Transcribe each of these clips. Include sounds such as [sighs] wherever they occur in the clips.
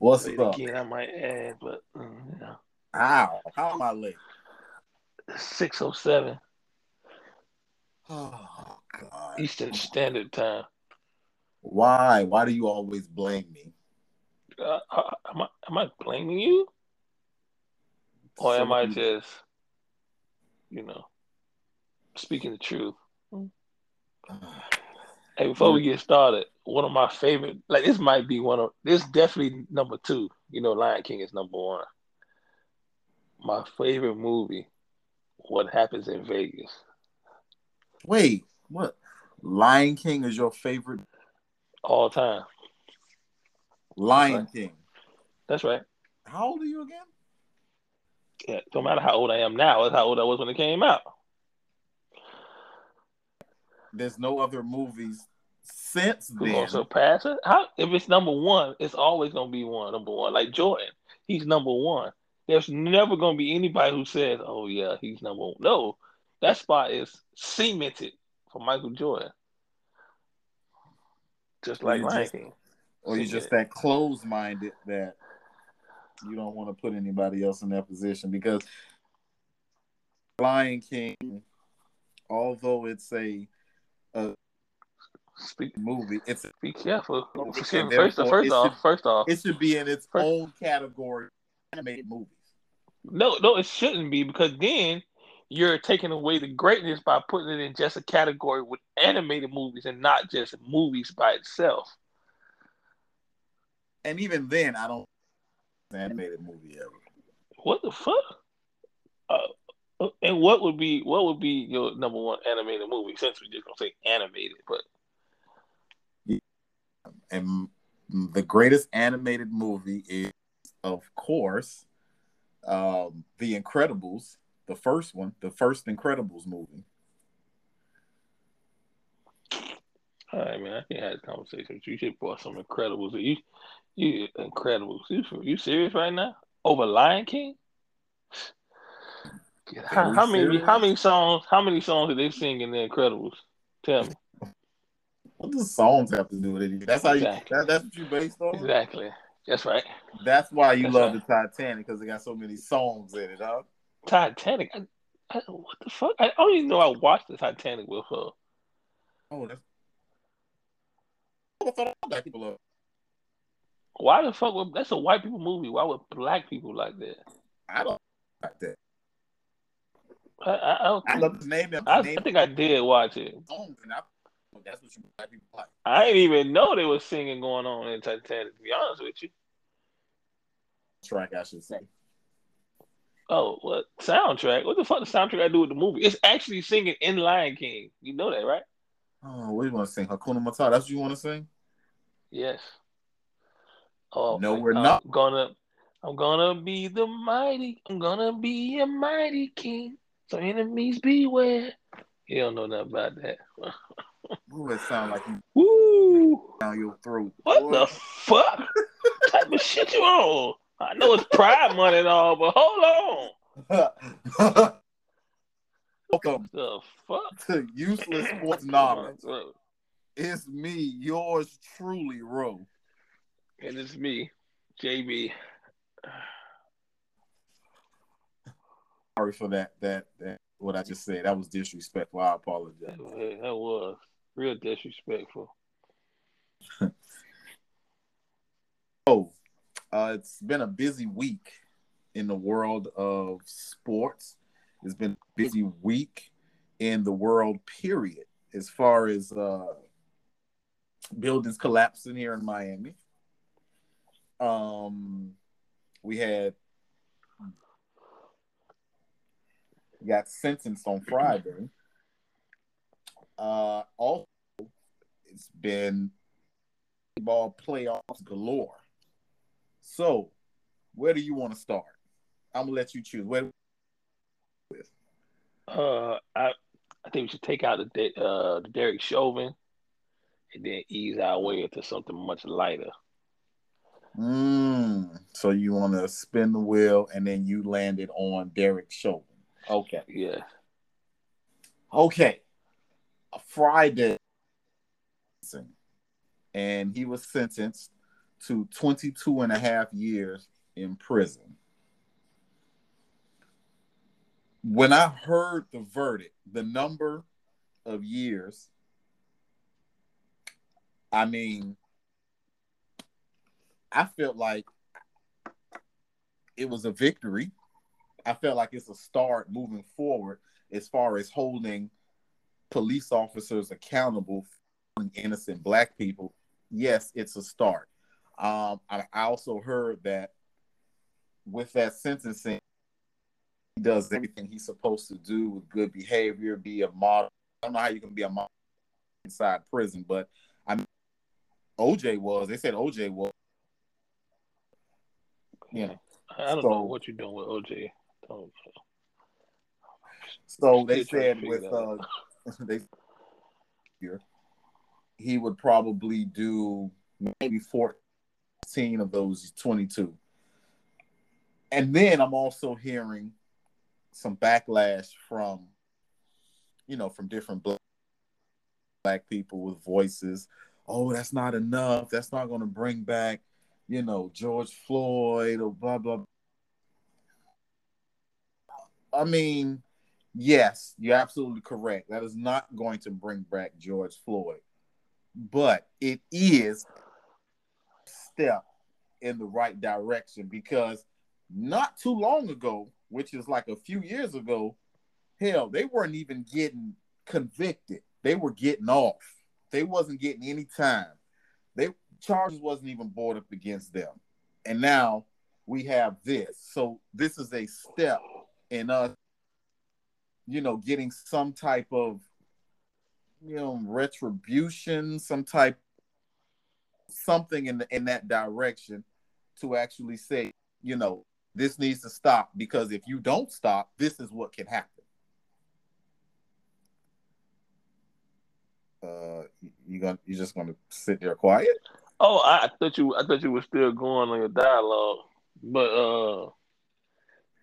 What's Say it up? again, I might add, but mm, yeah. How? How am I late? six oh seven Oh God. Eastern Standard Time. Why? Why do you always blame me? Uh, uh, am I am I blaming you, or am I just, you know, speaking the truth? [sighs] Hey, before we get started, one of my favorite, like this might be one of this definitely number two. You know, Lion King is number one. My favorite movie, What Happens in Vegas. Wait, what? Lion King is your favorite? All time. Lion Right. King. That's right. How old are you again? Yeah, no matter how old I am now, that's how old I was when it came out. There's no other movies since Who then. gonna surpass it? How if it's number one, it's always gonna be one, number one. Like Jordan, he's number one. There's never gonna be anybody who says, Oh yeah, he's number one. No, that spot is cemented for Michael Jordan. Just like you Lion King. or you're just that closed-minded that you don't want to put anybody else in that position because Lion King, although it's a, a Speak movie, it's be careful. First, first it off, should- first off, it should be in its First- own category, animated movies. no, no, it shouldn't be because then you're taking away the greatness by putting it in just a category with animated movies and not just movies by itself. And even then, I don't animated movie ever. What the fuck? Uh, and what would be what would be your number one animated movie? Since we're just gonna say animated, but And the greatest animated movie is, of course, um, The Incredibles, the first one, the first Incredibles movie. all right, man, I can't have this conversation with you. You should brought some Incredibles. You, you Incredibles. You, you serious right now? Over Lion King? How, how many how many songs how many songs did they sing in The Incredibles? Tell me What does songs have to do with it? That's how you. Exactly. That, that's what you based on. exactly. That's right. That's why you That's love right. the Titanic because it got so many songs in it, huh? Titanic. I, I, what the fuck? I don't even know I watched the Titanic with her. Oh, that's. I thought all black people love. Why the fuck? Would, that's a white people movie. Why would black people like that? I don't like that. I, I, I don't I think, love the name. I, name I think I did watch it. songs, and I, that's what you black people like. I didn't even know there was singing going on in Titanic. To be honest with you. Track, I should say. Oh, what soundtrack? What the fuck? The soundtrack I do with the movie? It's actually singing in Lion King. You know that, right? Oh, what do you want to sing? Hakuna Matata. That's what you want to sing? Yes. Oh, No, we're I'm not. Gonna, I'm gonna be the mighty. I'm gonna be a mighty king. So enemies beware. You don't know nothing about that. [laughs] Ooh, it sound like you Woo! down your throat. What the fuck? what type of shit you on? I know it's Pride money and all, but hold on. [laughs] Welcome The fuck? to Useless Sports Knowledge. It's me, yours truly, Ro. And it's me, JB. Sorry for that. That that what I just said. That was disrespectful. I apologize. That that was real disrespectful. [laughs] Oh, uh, it's been a busy week in the world of sports. It's been a busy week in the world, period, as far as uh, buildings collapsing here in Miami. Um, we had got sentenced on Friday. Uh, also, it's been ball playoffs galore. So, where do you want to start? I'm gonna let you choose. Where? Uh, I I think we should take out the uh the Derek Chauvin, and then ease our way into something much lighter. Mm, so you want to spin the wheel and then you landed on Derek Chauvin. Okay. Yeah. Okay. A Friday, and he was sentenced to 22 and a half years in prison. When I heard the verdict, the number of years, I mean, I felt like it was a victory. I felt like it's a start moving forward as far as holding police officers accountable for innocent black people. Yes, it's a start. Um, I, I also heard that with that sentencing, he does everything he's supposed to do with good behavior, be a model. I don't know how you can be a model inside prison, but I mean, OJ was. They said OJ was. Yeah. I don't so, know what you're doing with OJ. Don't, so they said with uh, [laughs] they here he would probably do maybe 14 of those 22. And then I'm also hearing some backlash from you know from different black, black people with voices. Oh, that's not enough. That's not going to bring back, you know, George Floyd or blah blah blah. I mean, yes, you're absolutely correct. That is not going to bring back George Floyd, but it is step in the right direction because not too long ago, which is like a few years ago, hell, they weren't even getting convicted. They were getting off. They wasn't getting any time. They charges wasn't even brought up against them. And now we have this. So this is a step in us you know, getting some type of, you know, retribution, some type, something in the, in that direction to actually say, you know, this needs to stop because if you don't stop, this is what can happen. Uh, you gonna you just gonna sit there quiet? Oh, I thought you I thought you were still going on your dialogue, but uh,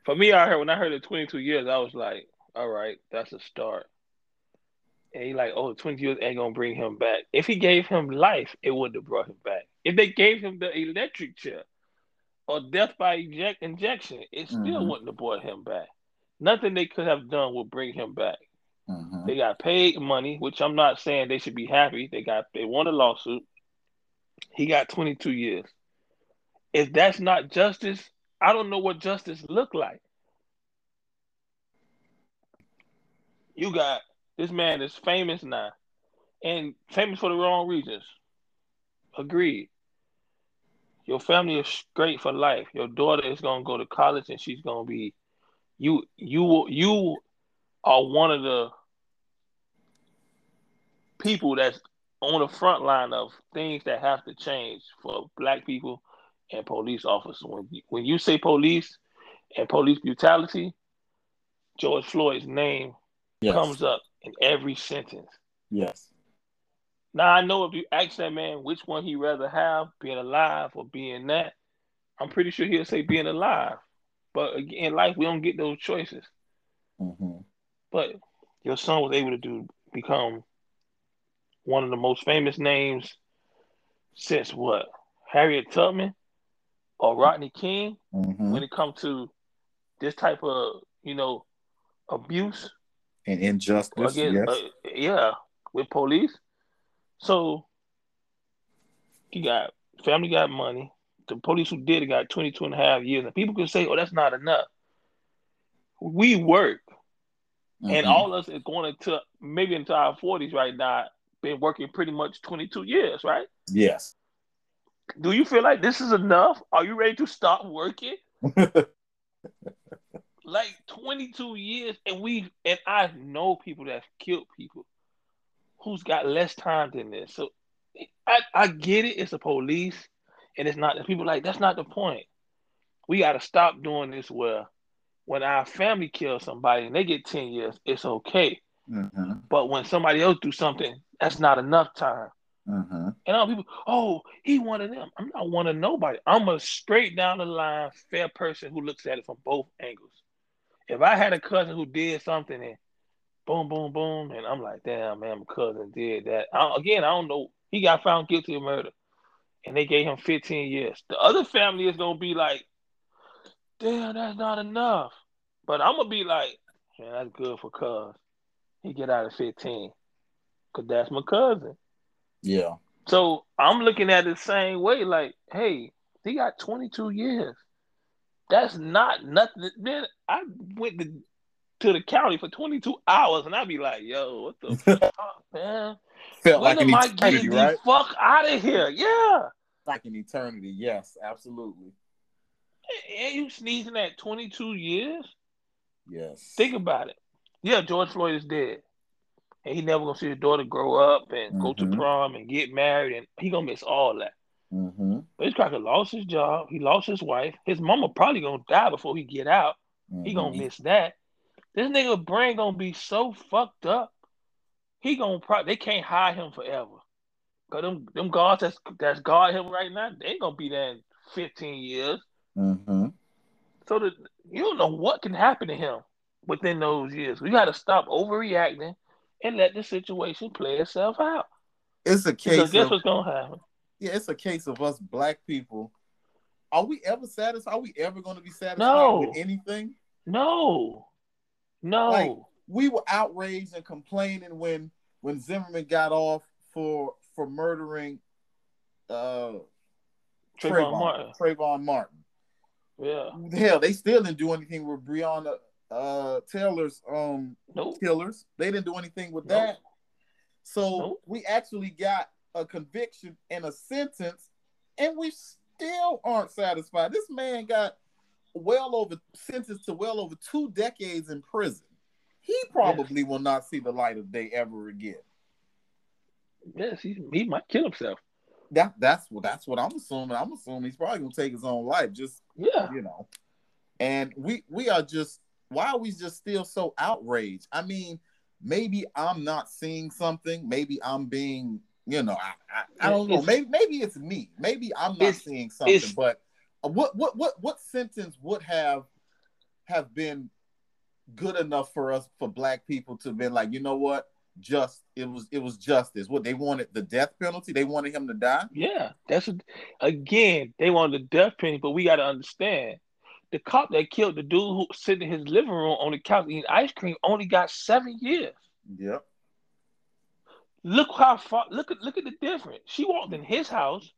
for me, I heard when I heard the twenty two years, I was like, all right, that's a start. And he like, oh, 20 years ain't gonna bring him back. If he gave him life, it would have brought him back. If they gave him the electric chair or death by eject injection, it still mm-hmm. wouldn't have brought him back. Nothing they could have done would bring him back. Mm-hmm. They got paid money, which I'm not saying they should be happy. They got they won a lawsuit. He got 22 years. If that's not justice, I don't know what justice look like. You got this man is famous now, and famous for the wrong reasons. Agreed. Your family is great for life. Your daughter is gonna go to college, and she's gonna be. You you you are one of the people that's on the front line of things that have to change for black people and police officers. When when you say police and police brutality, George Floyd's name yes. comes up in every sentence. Yes. Now I know if you ask that man which one he rather have, being alive or being that, I'm pretty sure he'll say being alive. But in life, we don't get those choices. Mm-hmm. But your son was able to do become one of the most famous names since what Harriet Tubman or Rodney King mm-hmm. when it comes to this type of you know abuse and injustice. Against, yes. Uh, yeah, with police. So he got family got money. The police who did it got 22 and a half years. And people can say, oh, that's not enough. We work. Mm-hmm. And all of us is going into maybe into our 40s right now, been working pretty much 22 years, right? Yes. Do you feel like this is enough? Are you ready to stop working? [laughs] like 22 years, and we and I know people that killed people who's got less time than this. So I, I get it. It's the police, and it's not. People like that's not the point. We got to stop doing this. Where when our family kills somebody and they get 10 years, it's okay. Mm-hmm. But when somebody else do something, that's not enough time. Mm-hmm. And all people, oh, he one of them. I'm not one of nobody. I'm a straight down the line fair person who looks at it from both angles if I had a cousin who did something and boom, boom, boom, and I'm like, damn, man, my cousin did that. I, again, I don't know. He got found guilty of murder, and they gave him 15 years. The other family is gonna be like, damn, that's not enough. But I'm gonna be like, man, that's good for cuz. He get out of 15. Cause that's my cousin. Yeah. So I'm looking at it the same way, like, hey, he got 22 years. That's not nothing. Man, I went to, to the county for 22 hours and I'd be like, yo, what the [laughs] fuck, man? Felt when like am I getting right? the fuck out of here? Yeah. Like an eternity. Yes, absolutely. And you sneezing at 22 years? Yes. Think about it. Yeah, George Floyd is dead. And he never gonna see his daughter grow up and go to Mhm. prom and get married and he gonna miss all that. Mm-hmm. But this cracker lost his job, he lost his wife, his mama probably gonna die before he get out. He gonna Mm-hmm. miss that. This nigga brain gonna be so fucked up. He gonna pro- they can't hide him forever. Cause them them guards that's that's guard him right now, they ain't gonna be there in 15 years. Mm-hmm. So that you don't know what can happen to him within those years. We gotta stop overreacting and let the situation play itself out. It's a Because case guess of what's gonna happen? yeah, it's a case of us black people. Are we ever satisfied? Are we ever going to be satisfied No. with anything? No. No. Like, We were outraged and complaining when when Zimmerman got off for for murdering uh Trayvon Trayvon Martin. Trayvon Martin. Yeah. Hell, they still didn't do anything with Breonna uh, Taylor's um Nope. killers. They didn't do anything with Nope. that. So Nope. we actually got a conviction and a sentence, and we still aren't satisfied. This man got well over sentenced to well over two decades in prison. He probably will not see the light of day ever again. Yes, he, he might kill himself. That that's what that's what I'm assuming. I'm assuming he's probably gonna take his own life. Just Yeah. you know. And we we are just why are we just still so outraged? I mean, maybe I'm not seeing something. Maybe I'm being, you know, I I, I don't know. Maybe maybe it's me. Maybe I'm not seeing something. But uh, what what what what sentence would have have been good enough for us for black people to be like, you know what? Just it was it was justice. What they wanted the death penalty. They wanted him to die. Yeah. That's what, again, they wanted the death penalty, but we gotta understand. The cop that killed the dude who was sitting in his living room on the couch eating ice cream only got seven years. Yep. Look how far look at look at the difference. She walked in his house,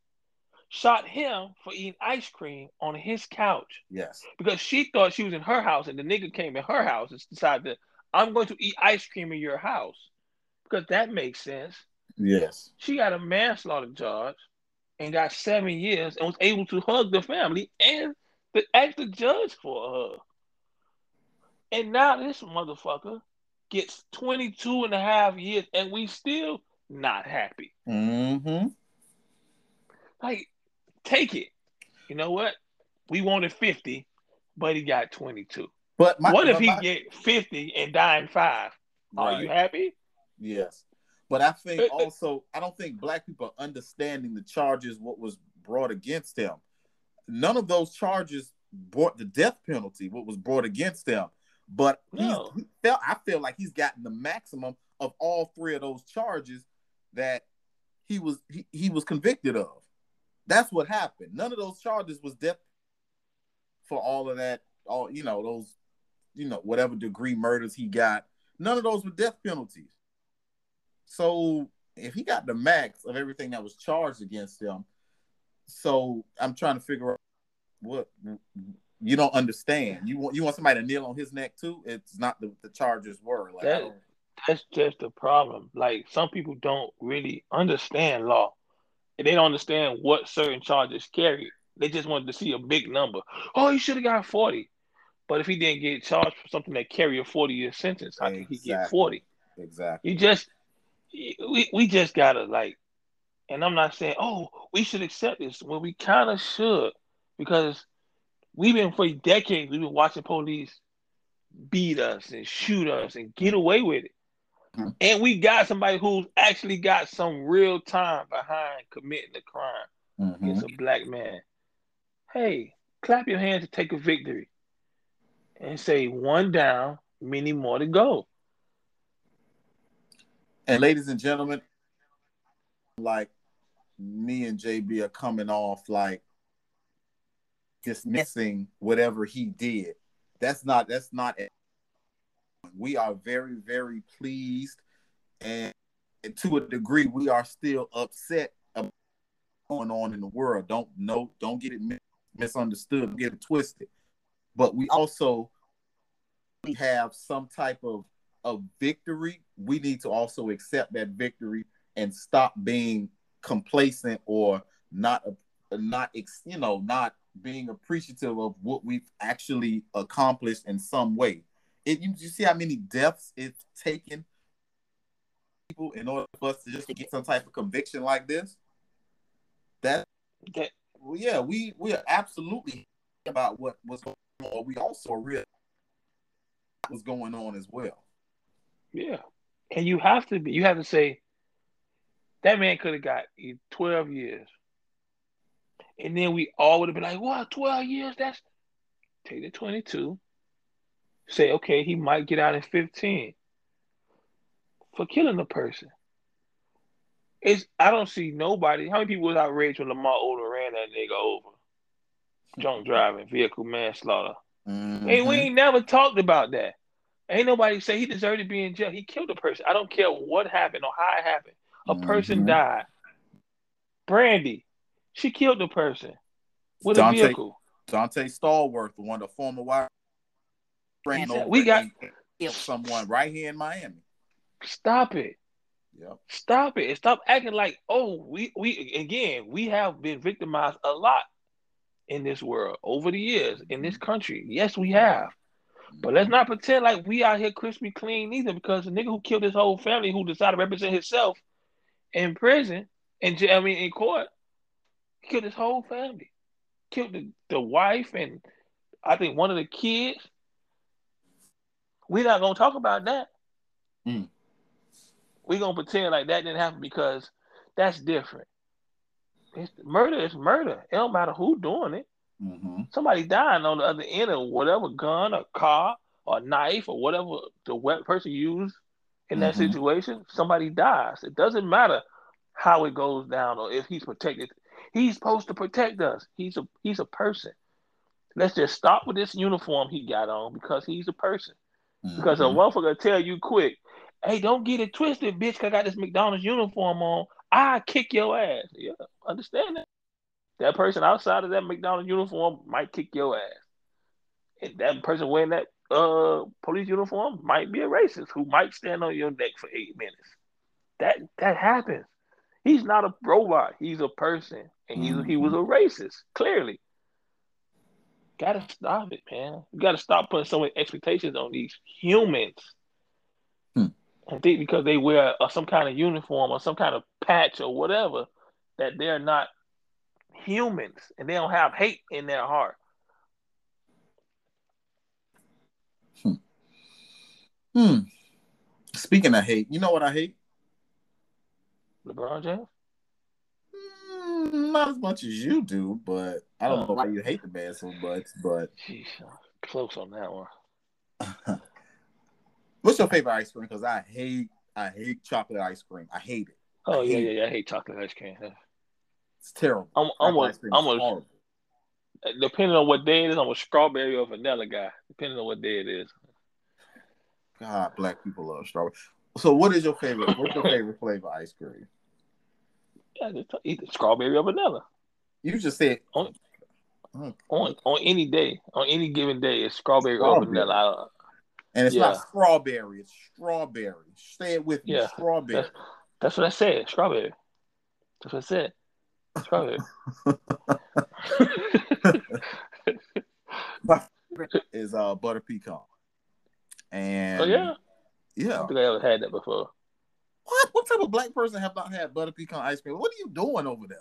shot him for eating ice cream on his couch Yes. because she thought she was in her house and the nigga came in her house and decided that I'm going to eat ice cream in your house. Because that makes sense. Yes. She got a manslaughter charge and got seven years and was able to hug the family and the, ask the judge for her. And now this motherfucker gets 22 and a half years and we still not happy. Mm-hmm. Like, take it. You know what? We wanted 50, but he got 22. But my, what if he my- get 50 and die in five? Are you happy? Yes. But I think Uh, uh, also I don't think black people are understanding the charges what was brought against him. None of those charges brought the death penalty, what was brought against them. But No. he felt I feel like he's gotten the maximum of all three of those charges that he was he, he was convicted of. That's what happened. None of those charges was death for all of that, all you know, those, you know, whatever degree murders he got. None of those were death penalties. So if he got the max of everything that was charged against him, so I'm trying to figure out what you don't understand. You want you want somebody to kneel on his neck too? It's not the, the charges were like That- That's just the problem. Like some people don't really understand law. And they don't understand what certain charges carry. They just wanted to see a big number. Oh, he should have got 40. But if he didn't get charged for something that carry a 40 year sentence, how can he get 40? exactly. You just we we just gotta like and I'm not saying, oh, we should accept this. Well, we kinda should, because we've been for decades, we've been watching police beat us and shoot us and get away with it. Mhm. And we got somebody who's actually got some real time behind committing the crime Mhm. against a black man. Hey, clap your hands to take a victory and say one down, many more to go. And ladies and gentlemen, like me and JB are coming off like dismissing whatever he did. That's not that's not we are very, very pleased and to a degree we are still upset about what's going on in the world. Don't know, don't get it misunderstood, get it twisted. But we oh. also we have some type of of victory. We need to also accept that victory and stop being complacent or not uh, not you know not being appreciative of what we've actually accomplished in some way. It, you, you see how many deaths it's taken people in order for us to just get some type of conviction like this. That, that well, yeah, we we are absolutely about what was going on. We also real what's going on as well. Yeah, and you have to be. You have to say that man could have got twelve years, and then we all would have been like, "What? Twelve years? That's take the twenty-two. Say, okay, he might get out in fifteen for killing the person." It's I don't see nobody. How many people was outraged when Lamar Odom ran that nigga over? Drunk driving, vehicle manslaughter. Mm-hmm. Hey, we ain't never talked about that. Ain't nobody say he deserved to be in jail. He killed a person. I don't care what happened or how it happened. A mm-hmm. person died. Brandy, she killed a person with Dante, a vehicle. Donté Stallworth, the one the former wife. We got someone right here in Miami. Stop it. Yep. Stop it. Stop acting like, oh, we we again, we have been victimized a lot in this world over the years in this country. Yes, we have. But let's not pretend like we out here crispy clean either, because the nigga who killed his whole family, who decided to represent himself in prison, and I mean in court, killed his whole family, killed the, the wife and I think one of the kids. We're not gonna talk about that. Mm. We're gonna pretend like that didn't happen because that's different. It's, murder is murder. It don't matter who doing it. Mm-hmm. Somebody dying on the other end of whatever gun or car or knife or whatever the person used in that mm-hmm. situation. Somebody dies. It doesn't matter how it goes down or if he's protected. He's supposed to protect us. He's a he's a person. Let's just stop with this uniform he got on because he's a person. Mm-hmm. Because a motherfucker tell you quick, hey, don't get it twisted, bitch. Cause I got this McDonald's uniform on. I kick your ass. Yeah, understand that that person outside of that McDonald's uniform might kick your ass. And that person wearing that uh police uniform might be a racist who might stand on your neck for eight minutes. That that happens. He's not a robot. He's a person, and he mm-hmm. he was a racist. Clearly, gotta stop it, man. You gotta stop putting so many expectations on these humans. Hmm. I think because they wear uh, some kind of uniform or some kind of patch or whatever, that they're not humans and they don't have hate in their heart. Hmm. Speaking of hate, you know what I hate? LeBron James? Mm, not as much as you do, but I don't know why you hate the man so much. But [laughs] Jeez, close on that one. [laughs] What's your favorite ice cream? Because I hate, I hate chocolate ice cream. I hate it. Oh yeah, yeah, yeah. I hate chocolate ice cream. It's terrible. I'm, I'm a, I'm a, depending on what day it is, I'm a strawberry or vanilla guy. Depending on what day it is. God, black people love strawberry. So, what is your favorite? What's your favorite flavor ice cream? Yeah, just either strawberry or vanilla. You just said on, on on any day, on any given day, it's strawberry, strawberry. or vanilla. and it's yeah. not strawberry; it's strawberry. Say it with me, yeah, strawberry. That's, that's what I said. Strawberry. That's what I said. Strawberry. [laughs] [laughs] My favorite is uh butter pecan. And oh yeah, yeah. I don't think I ever had that before. What? What type of black person have not had butter pecan ice cream? What are you doing over there?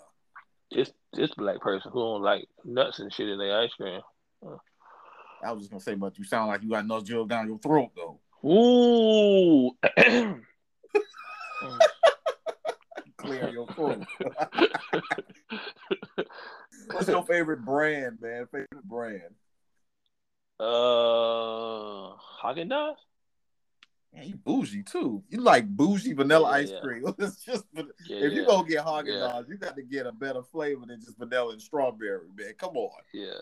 Just just black person who don't like nuts and shit in their ice cream. I was just gonna say, but you sound like you got nuts drilled down your throat though. Ooh. [laughs] clear your throat. [laughs] What's your favorite brand, man? Favorite brand? Uh, Haagen Dazs. Man, you bougie too. You like bougie vanilla Yeah, ice cream. [laughs] it's just Yeah, if you yeah, go get Haagen. Dazs, you got to get a better flavor than just vanilla and strawberry, man. Come on. yeah,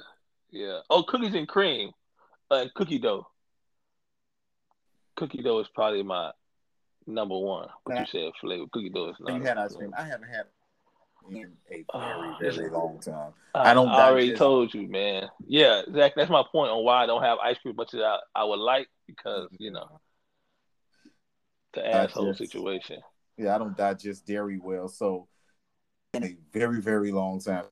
yeah. Oh, cookies and cream, uh, cookie dough. Cookie dough is probably my number one. What you said flavor? Cookie dough is not. you had ice cream. I haven't had in a very, Oh, very long time. I, I don't I already digest- told you, man. Yeah, Zach. That's my point on why I don't have ice cream much as I, I would like because you know the asshole Digest. situation. Yeah, I don't digest dairy well, so in a very, very long time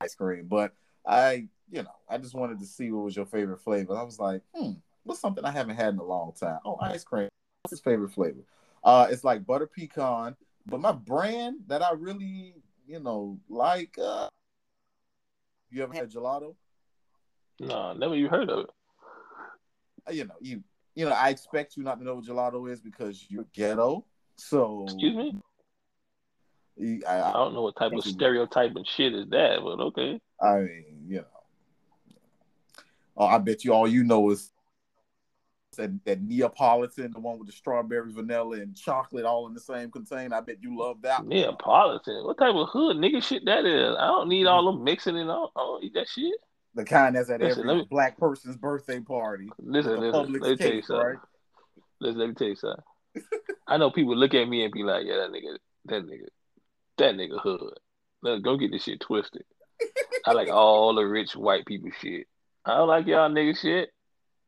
ice cream. But I, you know, I just wanted to see what was your favorite flavor. I was like, hmm, what's something I haven't had in a long time? Oh, ice cream. What's his favorite flavor? Uh, it's like butter pecan, but my brand that I really, you know, like. Uh, you ever had gelato? No, never you heard of it. Uh, You know, you, you know, I expect you not to know what gelato is because you're ghetto. So, Excuse me. I, I I, don't know what type of you. stereotype and shit is that, but okay. I mean, you know. Oh, I bet you all you know is that, that Neapolitan, the one with the strawberry, vanilla, and chocolate all in the same container. I bet you love that one. Neapolitan. What type of hood nigga shit that is? I don't need all them mixing and all. I don't eat that shit. The kind that's at Listen, every me- black person's birthday party. Listen, listen. Let me tell you something. right? Listen, let me tell you something. I know people look at me and be like, "Yeah, that nigga, that nigga, that nigga hood." Let's go get this shit twisted. I like all the rich white people shit. I don't like y'all nigga shit.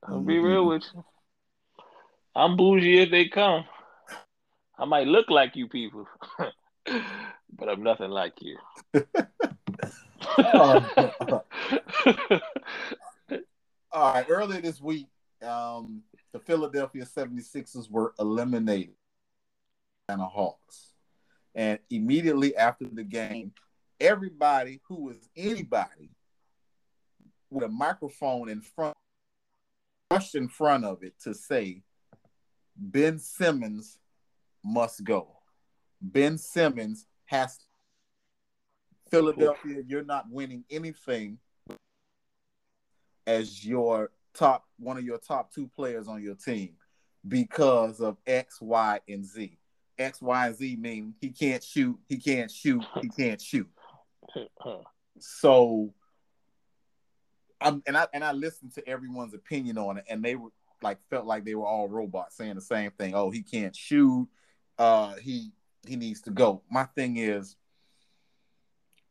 I'll be real Mhm. with you. I'm bougie if they come. I might look like you people, [laughs] but I'm nothing like you. [laughs] All right. Earlier this week, um, the Philadelphia 76ers were eliminated by the Hawks. And immediately after the game, everybody who was anybody with a microphone in front, rushed in front of it to say, Ben Simmons must go. Ben Simmons has Philadelphia, you're not winning anything as your top one of your top two players on your team because of X, Y, and Z. X, Y, and Z mean he can't shoot, he can't shoot, he can't shoot. So I'm and I and I listened to everyone's opinion on it, and they were like felt like they were all robots saying the same thing. Oh, he can't shoot. Uh, he he needs to go. My thing is,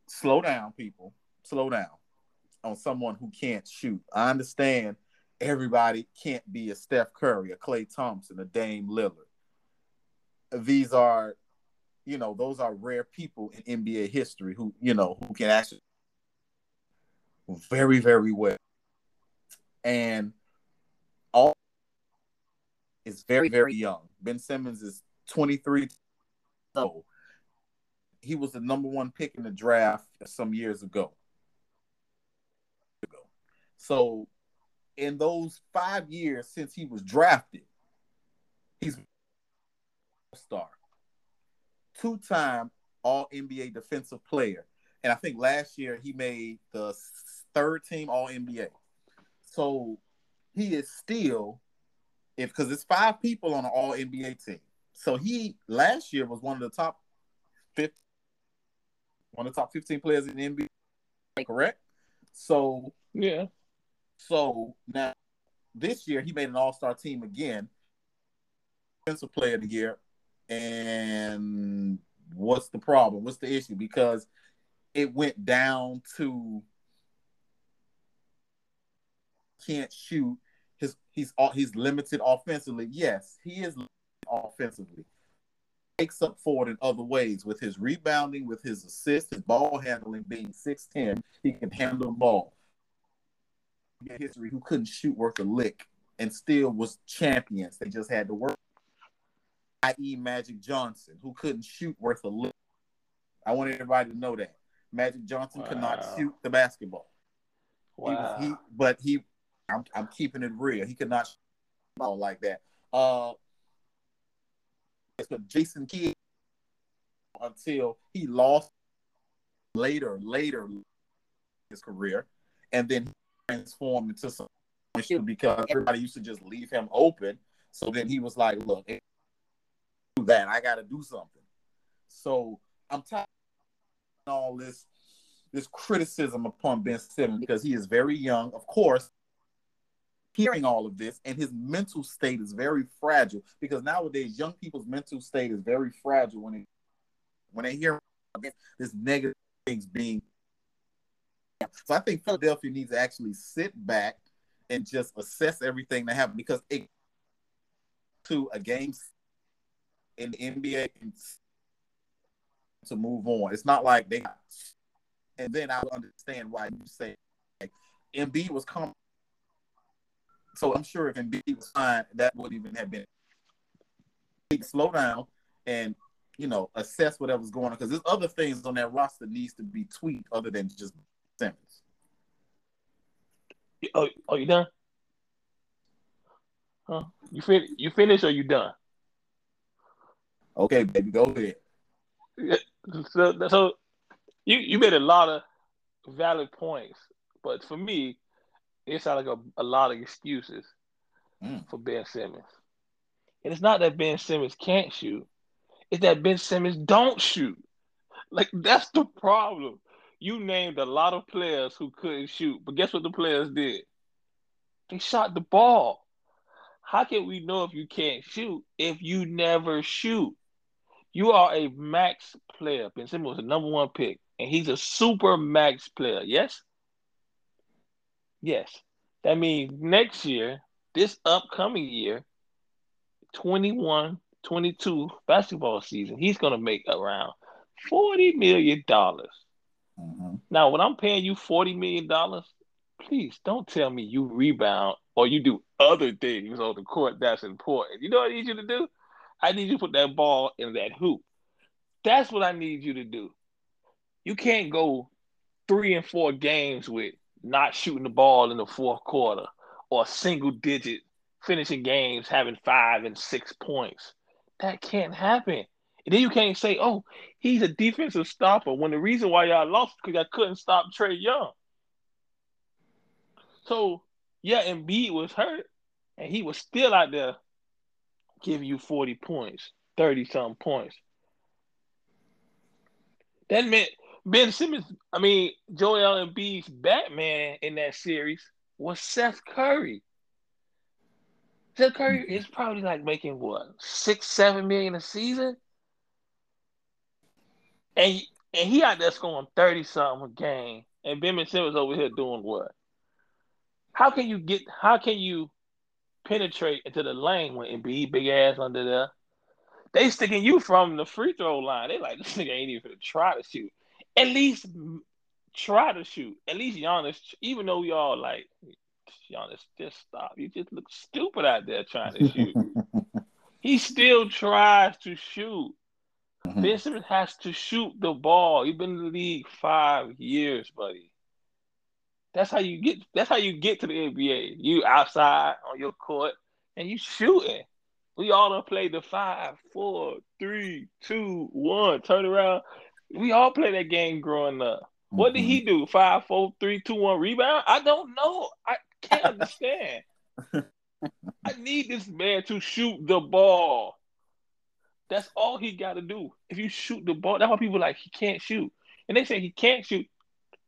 slow down, people. Slow down on someone who can't shoot. I understand everybody can't be a Steph Curry, a Klay Thompson, a Dame Lillard. These are, you know, those are rare people in NBA history who, you know, who can actually very, very well. And is very, very young. Ben Simmons is 23 old. He was the number one pick in the draft some years ago. So, in those five years since he was drafted, he's star, two-time All NBA defensive player, and I think last year he made the third team All NBA. So he is still, if because it's five people on an All NBA team. So he last year was one of the top fifth, one of the top fifteen players in the NBA. Correct. So yeah. so now this year he made an All Star team again, defensive player of the year. And what's the problem? What's the issue? Because it went down to can't shoot. His he's uh, he's limited offensively. Yes, he is limited offensively. Makes up for it in other ways with his rebounding, with his assist, his ball handling. Being six ten, he can handle the ball. History who couldn't shoot worth a lick and still was champions. They just had to work. I.e. Magic Johnson, who couldn't shoot worth a lick. I want everybody to know that Magic Johnson could not shoot the basketball. He was- Wow. He, but he, I'm, I'm keeping it real. He could not ball like that. Uh, the Jason Kidd until he lost later, later his career, and then he transformed into some because everybody used to just leave him open. So then he was like, "Look, do that. I got to do something." So I'm tired of all this this criticism upon Ben Simmons because he is very young. Of course, hearing all of this, and his mental state is very fragile because nowadays young people's mental state is very fragile when they when they hear this negative things being. So I think Philadelphia needs to actually sit back and just assess everything that happened because it to a game in the NBA to move on. It's not like they and then I understand why you say like, Embiid was coming. So I'm sure if Embiid was fine, that wouldn't even have been. Slow down and you know assess whatever's going on because there's other things on that roster needs to be tweaked other than just Simmons. Oh, oh, you done? Huh? You fin- You finished or you done? Okay, baby, go ahead. So, so you you made a lot of valid points, but for me, it sounds like a, a lot of excuses mm. for Ben Simmons. And it's not that Ben Simmons can't shoot; it's that Ben Simmons don't shoot. Like that's the problem. You named a lot of players who couldn't shoot, but guess what the players did? They shot the ball. How can we know if you can't shoot if you never shoot? You are a max player. Ben Simmons was the number one pick and he's a super max player. Yes? Yes. That means next year, this upcoming year, 21 22 basketball season, he's going to make around $40 million. Mm-hmm. Now, when I'm paying you $40 million, please don't tell me you rebound or you do other things on the court that's important. You know what I need you to do? I need you to put that ball in that hoop. That's what I need you to do you can't go three and four games with not shooting the ball in the fourth quarter or single digit finishing games having five and six points. That can't happen. And then you can't say, oh, he's a defensive stopper when the reason why y'all lost because I couldn't stop Trae Young. So, yeah, Embiid was hurt and he was still out there giving you 40 points, 30 some points. That meant Ben Simmons, I mean, Joel Embiid's Batman in that series was Seth Curry. Seth Curry is probably like making what six, seven million a season, and and he out there scoring thirty something a game, and Ben Simmons over here doing what? How can you get? How can you penetrate into the lane when Embiid big ass under there? They sticking you from the free throw line. They like [laughs] this nigga ain't even try to shoot at least try to shoot. At least Giannis, even though we all like Giannis, just stop. You just look stupid out there trying to shoot. [laughs] he still tries to shoot. mm Simmons has to shoot the ball. He's been in the league five years, buddy. That's how you get. That's how you get to the NBA. You outside on your court and you shooting. We all done played the five, four, three, two, one. Turn around we all play that game growing up. Mm-hmm. What did he mm-hmm. do? Five, four, three, two, one rebound? I don't know. I can't [laughs] understand. I need this man to shoot the ball. That's all he got to do. If you shoot the ball, that's why people like he can't shoot, and they say he can't shoot.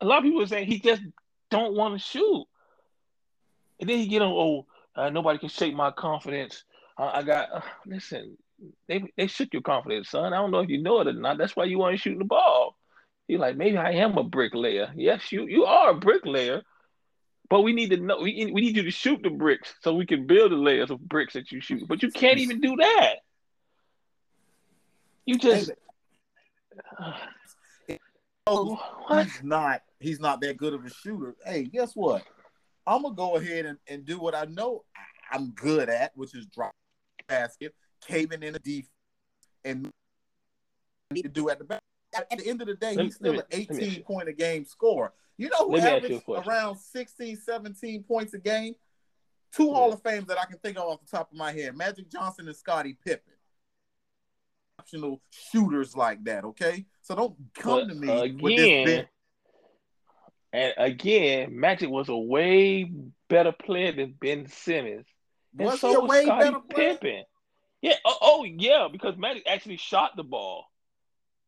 A lot of people are saying he just don't want to shoot, and then he get on. Oh, uh, nobody can shake my confidence. Uh, I got. Uh, listen, they they shook your confidence, son. I don't know if you know it or not. That's why you weren't shooting the ball. You're like, maybe I am a bricklayer. Yes, you you are a bricklayer, but we need to know. We, we need you to shoot the bricks so we can build the layers of bricks that you shoot. But you can't even do that. You just. [sighs] Oh, he's not. He's not that good of a shooter. Hey, guess what? I'm gonna go ahead and, and do what I know I'm good at, which is drop basket caving in the defense and need to do at the back. At the end of the day, he's still me, an 18 point a game scorer. You know who averages around 16, 17 points a game? Two yeah. Hall of Fames that I can think of off the top of my head Magic Johnson and Scottie Pippen. Optional shooters like that, okay? So don't come but to me again, with this. And again, Magic was a way better player than Ben Simmons and was so he a way Scottie better Pippen. Yeah. Oh, oh, yeah, because Magic actually shot the ball.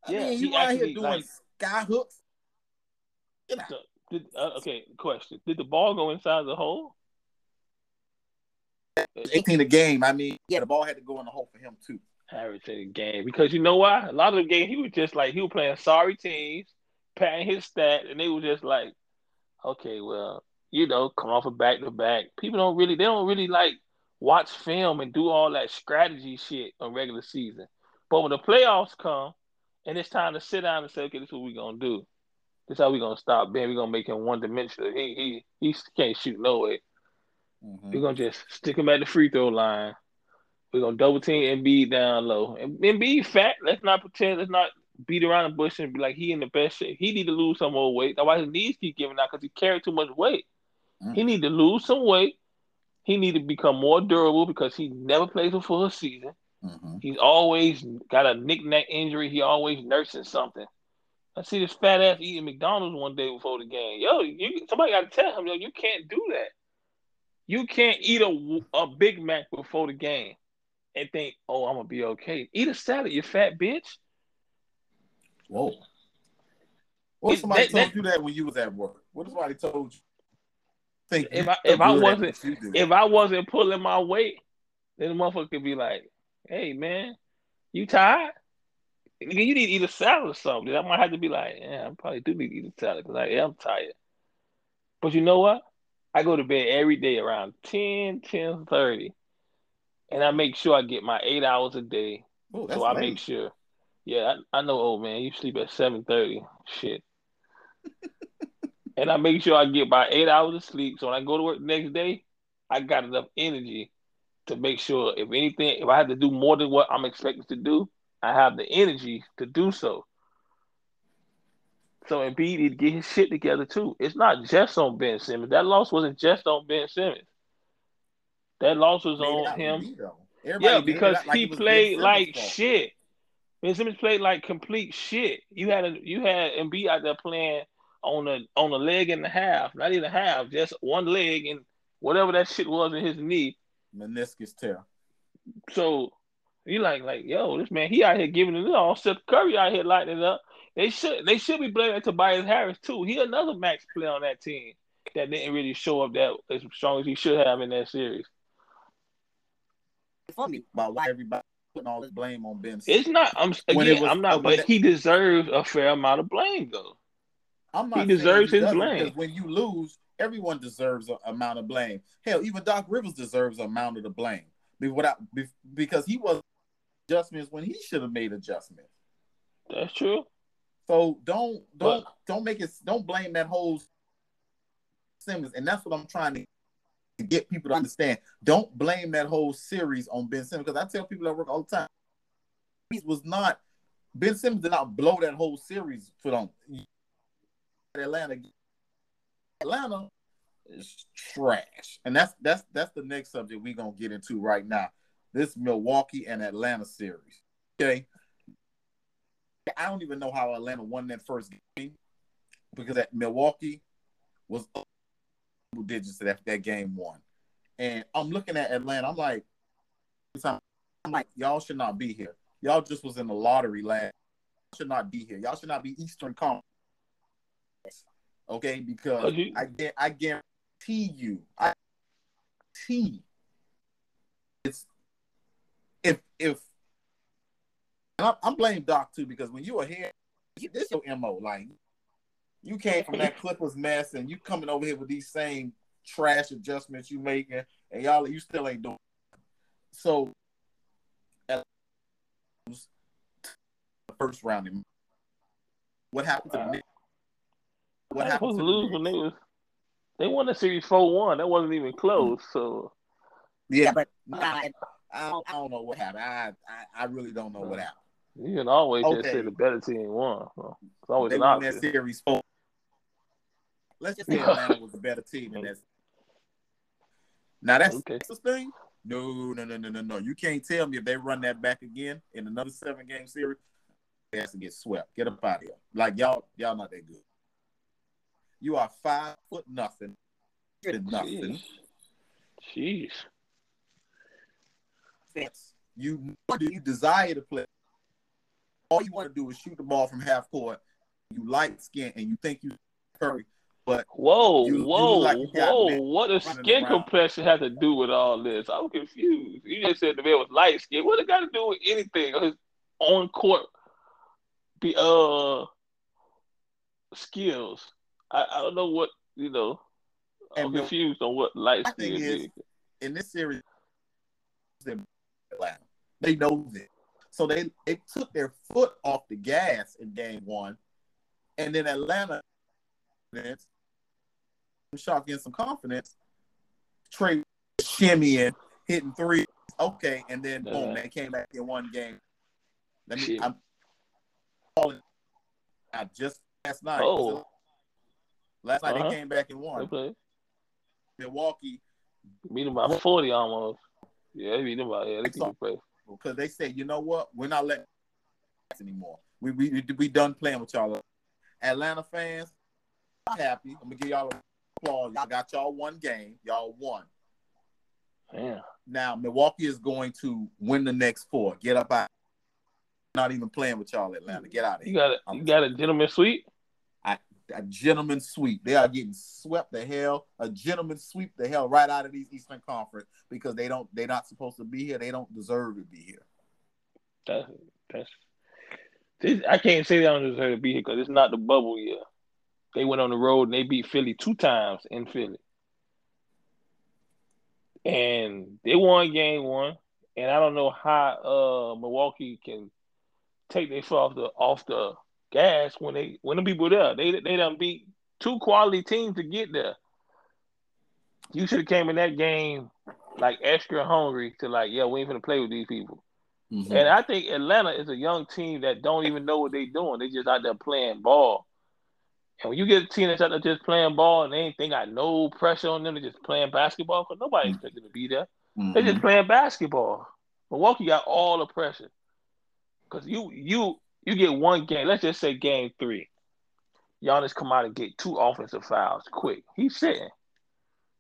I yeah, mean, you out here doing like, sky hooks. You know. Did, uh, okay, question: Did the ball go inside the hole? 18 a game. I mean, yeah, the ball had to go in the hole for him too. Average a game because you know why? A lot of the game he was just like he was playing sorry teams, patting his stat, and they were just like, okay, well, you know, come off a back to back. People don't really, they don't really like watch film and do all that strategy shit on regular season. But when the playoffs come and it's time to sit down and say, okay, this is what we're gonna do. This is how we're gonna stop Ben. We're gonna make him one dimensional. He he he can't shoot no way. Mm-hmm. We're gonna just stick him at the free throw line. We're gonna double team Embiid down low. And Embiid fat. Let's not pretend. Let's not beat around the bush and be like he in the best shape. He need to lose some more weight. That's why his knees keep giving out because he carried too much weight. Mm-hmm. He need to lose some weight. He need to become more durable because he never plays a full season. Mm-hmm. He's always got a knick-knack injury. He always nursing something. I see this fat ass eating McDonald's one day before the game. Yo, you, somebody got to tell him, yo, you can't do that. You can't eat a, a Big Mac before the game and think, oh, I'm gonna be okay. Eat a salad, you fat bitch. Whoa. What if somebody that, told that, you that when you was at work? What if somebody told you? Think if I if I wasn't if I wasn't pulling my weight, then the motherfucker could be like, "Hey man, you tired? You need to eat a salad or something." I might have to be like, "Yeah, I probably do need to eat a salad because I am tired." But you know what? I go to bed every day around 10, 10 30. And I make sure I get my eight hours a day. Ooh, so I late. make sure. Yeah, I, I know, old man, you sleep at 7 30. Shit. [laughs] and I make sure I get my eight hours of sleep. So when I go to work the next day, I got enough energy to make sure if anything, if I have to do more than what I'm expected to do, I have the energy to do so. So Embiid need to get his shit together too. It's not just on Ben Simmons. That loss wasn't just on Ben Simmons. That loss was on him. yeah, because like he played like fault. shit. Ben Simmons played like complete shit. You had a you had Embiid out there playing on a on a leg and a half, not even a half, just one leg and whatever that shit was in his knee. Meniscus tear. So you like like yo, this man he out here giving it all. Steph Curry out here lighting it up. They should they should be blaming Tobias Harris too. He another max player on that team that didn't really show up that as strong as he should have in that series. Funny about why everybody putting all this blame on Ben. It's not. I'm again. Was, I'm not. But he deserves a fair amount of blame though. I'm not. He deserves he his blame because when you lose, everyone deserves an amount of blame. Hell, even Doc Rivers deserves an amount of the blame without because he was adjustments when he should have made adjustments. That's true. So don't don't but, don't make it don't blame that whole Simmons, and that's what I'm trying to get people to understand. Don't blame that whole series on Ben Simmons because I tell people that work all the time. He was not Ben Simmons did not blow that whole series for them. Atlanta, Atlanta is trash, and that's that's that's the next subject we're gonna get into right now. This Milwaukee and Atlanta series. Okay, I don't even know how Atlanta won that first game because that Milwaukee was double digits that that game won. And I'm looking at Atlanta. I'm like, I'm like, y'all should not be here. Y'all just was in the lottery last. Should not be here. Y'all should not be Eastern Conference. Okay, oh, because I I guarantee you, I guarantee it's if if and I'm, I'm blaming Doc too because when you are here, this is your mo. Like you came from that Clippers mess, and you coming over here with these same trash adjustments you making, and y'all you still ain't doing. So, the first round, what happened to the? What happened to lose when they was they won the series four one. That wasn't even close. So yeah, but I, I, don't, I don't know what happened. I, I I really don't know what uh, happened. You can always okay. just say the better team won. So it's always they an won that series four. Let's just say Atlanta was the better team in that. Now that's okay. the thing. No, no, no, no, no, no. You can't tell me if they run that back again in another seven game series, they has to get swept. Get up out of here. Like y'all, y'all not that good. You are five foot nothing. Nothing. Jeez. offense. You you desire to play. All you want to do is shoot the ball from half court. You light skin and you think you Curry, but whoa, you, whoa, you like whoa! What does skin around. complexion have to do with all this? I'm confused. You just said the man was light skin. What it got to do with anything? His on court, the uh skills. I, I don't know what you know. I'm and confused on what light skin is. In this series, they know this. So they it took their foot off the gas in game one. And then Atlanta shot getting some confidence. Trae shimmying, hitting three. Okay, and then boom, they came back in one game. Let me I'm calling I just last night. Oh. Last night uh-huh. they came back and won. Okay. Milwaukee beat them by forty almost. Yeah, they beat them by yeah. They keep because they say, you know what, we're not letting [laughs] anymore. We we we done playing with y'all. Atlanta fans, I'm happy. I'm gonna give y'all a applause. Y'all got y'all one game. Y'all won. Yeah. Now Milwaukee is going to win the next four. Get up out. Not even playing with y'all, Atlanta. Get out of here. You got a, you got a gentleman suite. A gentleman sweep. They are getting swept the hell. A gentleman sweep the hell right out of these Eastern Conference because they don't. They're not supposed to be here. They don't deserve to be here. That's that's. This, I can't say they don't deserve to be here because it's not the bubble year. They went on the road and they beat Philly two times in Philly, and they won game one. And I don't know how uh, Milwaukee can take their foot off the off the gas when they when the people there. They they done beat two quality teams to get there. You should have came in that game like extra hungry to like, yeah, we ain't gonna play with these people. Mm-hmm. And I think Atlanta is a young team that don't even know what they're doing. They just out there playing ball. And when you get a team that's out there just playing ball and they ain't they got no pressure on them, they're just playing basketball because nobody mm-hmm. expected to be there. Mm-hmm. They're just playing basketball. Milwaukee got all the pressure. Cause you you you get one game. Let's just say game three. Giannis come out and get two offensive fouls quick. He's sitting.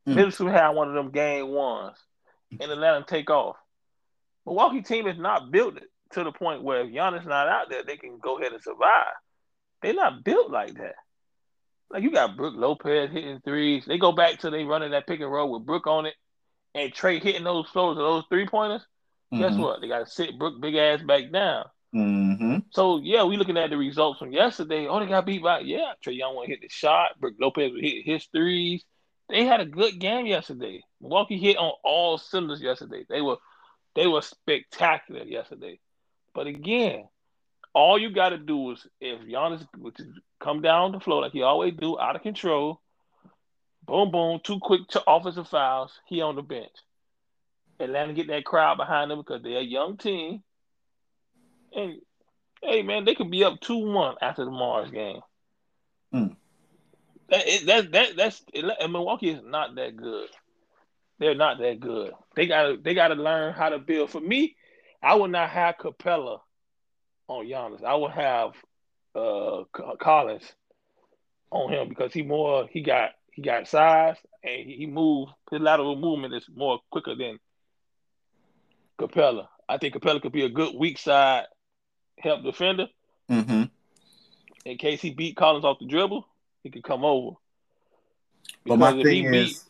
Mm. Middleton had one of them game ones, and then let him take off. Milwaukee team is not built to the point where if Giannis not out there, they can go ahead and survive. They're not built like that. Like you got Brook Lopez hitting threes. They go back to they running that pick and roll with Brook on it, and Trae hitting those throws of those three pointers. Mm-hmm. Guess what? They got to sit Brook big ass back down. Mm-hmm. So yeah, we looking at the results from yesterday. Oh, they got beat by yeah. Trae Young want to hit the shot. Brook Lopez would hit his threes. They had a good game yesterday. Milwaukee hit on all cylinders yesterday. They were they were spectacular yesterday. But again, all you got to do is if Giannis come down the floor like he always do, out of control, boom, boom, too quick t- offensive fouls, he on the bench. Atlanta get that crowd behind them because they're a young team. And hey, man, they could be up two one after the Mars game. Mm. That, that that that's and Milwaukee is not that good. They're not that good. They gotta they gotta learn how to build. For me, I would not have Capela on Giannis. I would have uh Collins on him because he more he got he got size and he, he moved his lateral movement is more quicker than Capela. I think Capela could be a good weak side help defender. Mm-hmm. In case he beat Collins off the dribble, he could come over. Because but my thing is,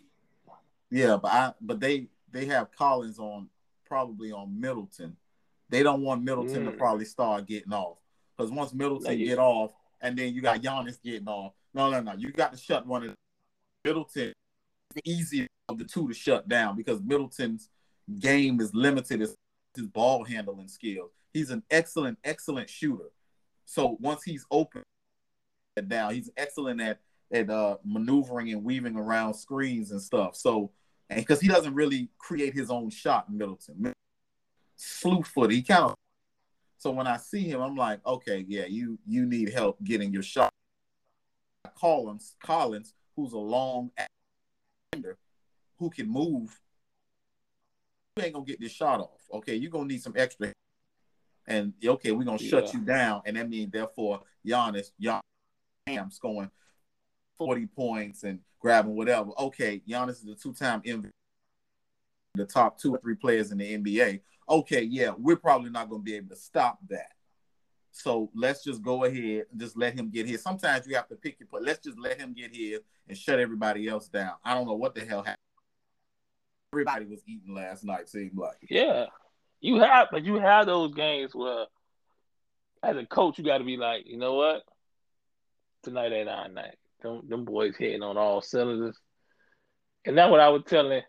beat... yeah, but I but they they have Collins on probably on Middleton. They don't want Middleton mm. to probably start getting off because once Middleton get off, and then you got Giannis getting off. No, no, no. You got to shut one of Middleton. Easier of the two to shut down because Middleton's game is limited as his ball handling skills he's an excellent, excellent shooter. So once he's open down, he's excellent at at uh, maneuvering and weaving around screens and stuff. So and because he doesn't really create his own shot, Middleton, slew foot. He kind of. So when I see him, I'm like, okay, yeah, you you need help getting your shot. Collins, Collins, who's a long defender, who can move. You ain't gonna get this shot off. Okay, you're gonna need some extra and okay, we're gonna shut you down, and that means therefore Giannis, Giannis scoring forty points and grabbing whatever. Okay, Giannis is a two-time MVP. the top two or three players in the NBA. Okay, yeah, we're probably not to be able to stop that. So let's just go ahead and just let him get his. Sometimes you have to pick your play. Let's just let him get his and shut everybody else down. I don't know what the hell happened. Everybody was eating last night, seemed like. Yeah. You have but you have those games where as a coach you gotta be like, you know what? Tonight ain't our night. Them, them boys hitting on all cylinders. And that's what I was telling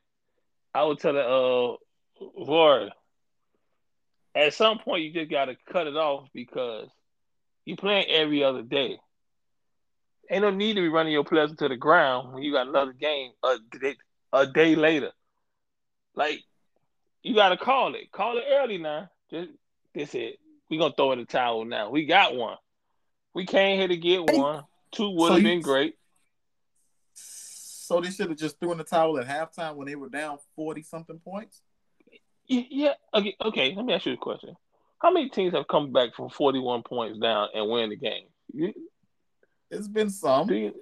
I was telling uh Lord, at some point you just gotta cut it off because you playing every other day. Ain't no need to be running your players to the ground when you got another game a day, a day later. Like you gotta call it. Call it early now. Just this it. We gonna throw in the towel now. We got one. We came here to get one. Two would have so been great. So they should have just threw in the towel at halftime when they were down forty something points. Yeah. Okay. Okay. Let me ask you a question. How many teams have come back from forty-one points down and win the game? It's been some. You,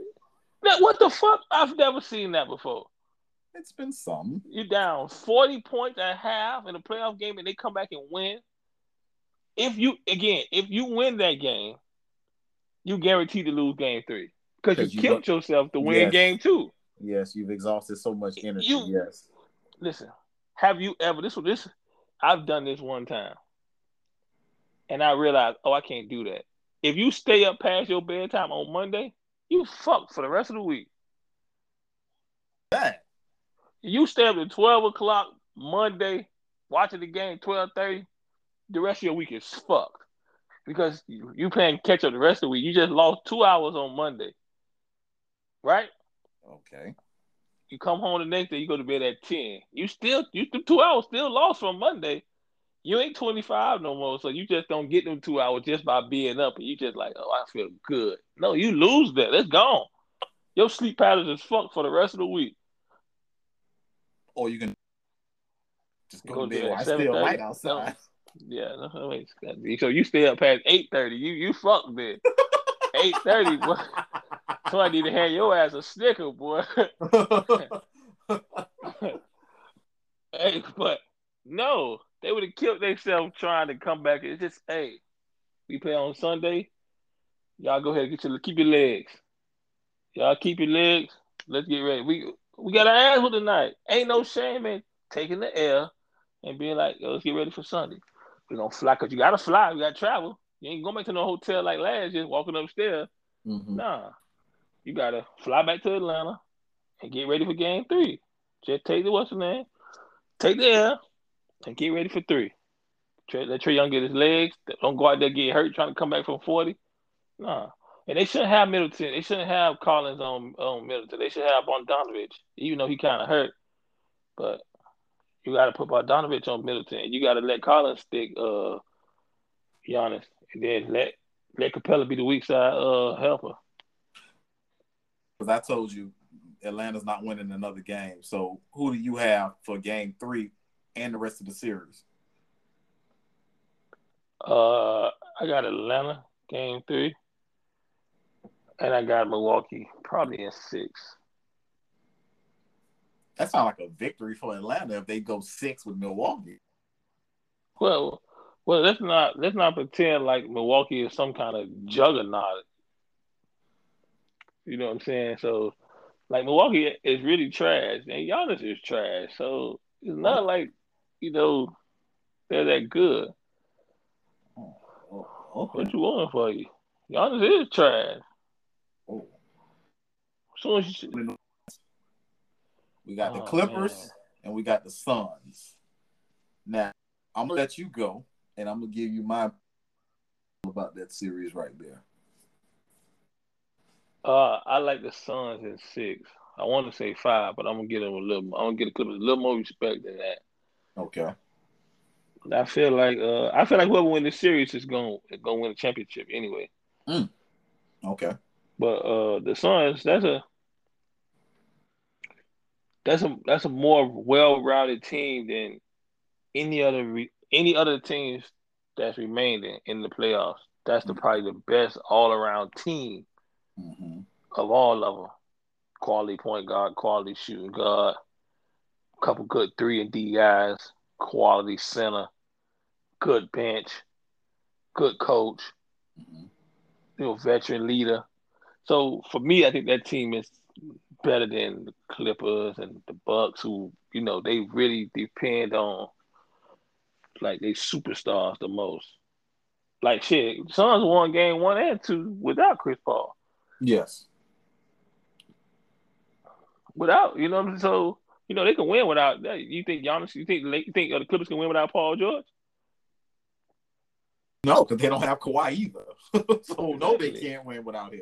what the fuck? I've never seen that before. It's been some. You're down 40 points at half in a playoff game and they come back and win. If you again, if you win that game, you guarantee to lose game three. Because you, you killed yourself to win yes. game two. Yes, you've exhausted so much energy. You, yes. Listen, have you ever this this I've done this one time. And I realized, oh, I can't do that. If you stay up past your bedtime on Monday, you fucked for the rest of the week. That you stay up at 12 o'clock Monday watching the game 12:30, the rest of your week is fucked. Because you, you playing catch up the rest of the week. You just lost two hours on Monday. Right? Okay. You come home the next day, you go to bed at 10. You still you two hours still lost from Monday. You ain't 25 no more. So you just don't get them two hours just by being up and you just like, oh, I feel good. No, you lose that. That's gone. Your sleep patterns is fucked for the rest of the week or you can just go, go to bed it's still light outside. Yeah, no, so you stay up past eight thirty. You you fuck then. eight thirty, boy. [laughs] Somebody need to hand your ass a snicker, boy. [laughs] hey, but no, they would have killed themselves trying to come back. It's just, hey, we play on Sunday. Y'all go ahead and get your keep your legs. Y'all keep your legs. Let's get ready. We we got our ass with tonight. Ain't no shame in taking the air and being like, yo, let's get ready for Sunday. We're gonna fly because you gotta fly, you gotta travel. You ain't going back to no hotel like last, just walking upstairs. Mm-hmm. Nah. You gotta fly back to Atlanta and get ready for game three. Just take the what's the name? Take the air and get ready for three. let Trae Young get his legs. Don't go out there get hurt trying to come back from 40. Nah. And they shouldn't have Middleton. They shouldn't have Collins on, on Middleton. They should have Bogdanovic, even though he kind of hurt. But you got to put Bogdanovic on Middleton. You got to let Collins stick uh, Giannis, and then let let Capela be the weak side uh, helper. Because I told you, Atlanta's not winning another game. So who do you have for Game Three and the rest of the series? Uh, I got Atlanta Game Three. And I got Milwaukee probably in six. That sounds like a victory for Atlanta if they go six with Milwaukee. Well, well, let's not let's not pretend like Milwaukee is some kind of juggernaut. You know what I'm saying? So, like Milwaukee is really trash, and Giannis is trash. So it's not oh. like you know they're that good. Oh, okay. What you want for you? Giannis is trash. So we got the oh, Clippers man. and we got the Suns. Now I'm gonna let you go, and I'm gonna give you my about that series right there. Uh, I like the Suns in six. I want to say five, but I'm gonna get them a little. I'm gonna get the Clippers a little more respect than that. Okay. I feel like uh, I feel like whoever win the series is gonna gonna win the championship anyway. Mm. Okay. But uh, the Suns, that's a that's a that's a more well-rounded team than any other re, any other teams that's remaining in the playoffs. That's the mm-hmm. probably the best all-around team mm-hmm. of all of them. Quality point guard, quality shooting guard, couple good three and D guys, quality center, good bench, good coach, mm-hmm. you know, veteran leader. So for me, I think that team is better than the Clippers and the Bucks, who you know they really depend on like they superstars the most. Like shit, Suns won game one and two without Chris Paul. Yes. Without, you know, so you know they can win without. You think Giannis? You think you think the Clippers can win without Paul George? No, because they don't have Kawhi either. [laughs] so no, they can't win without him.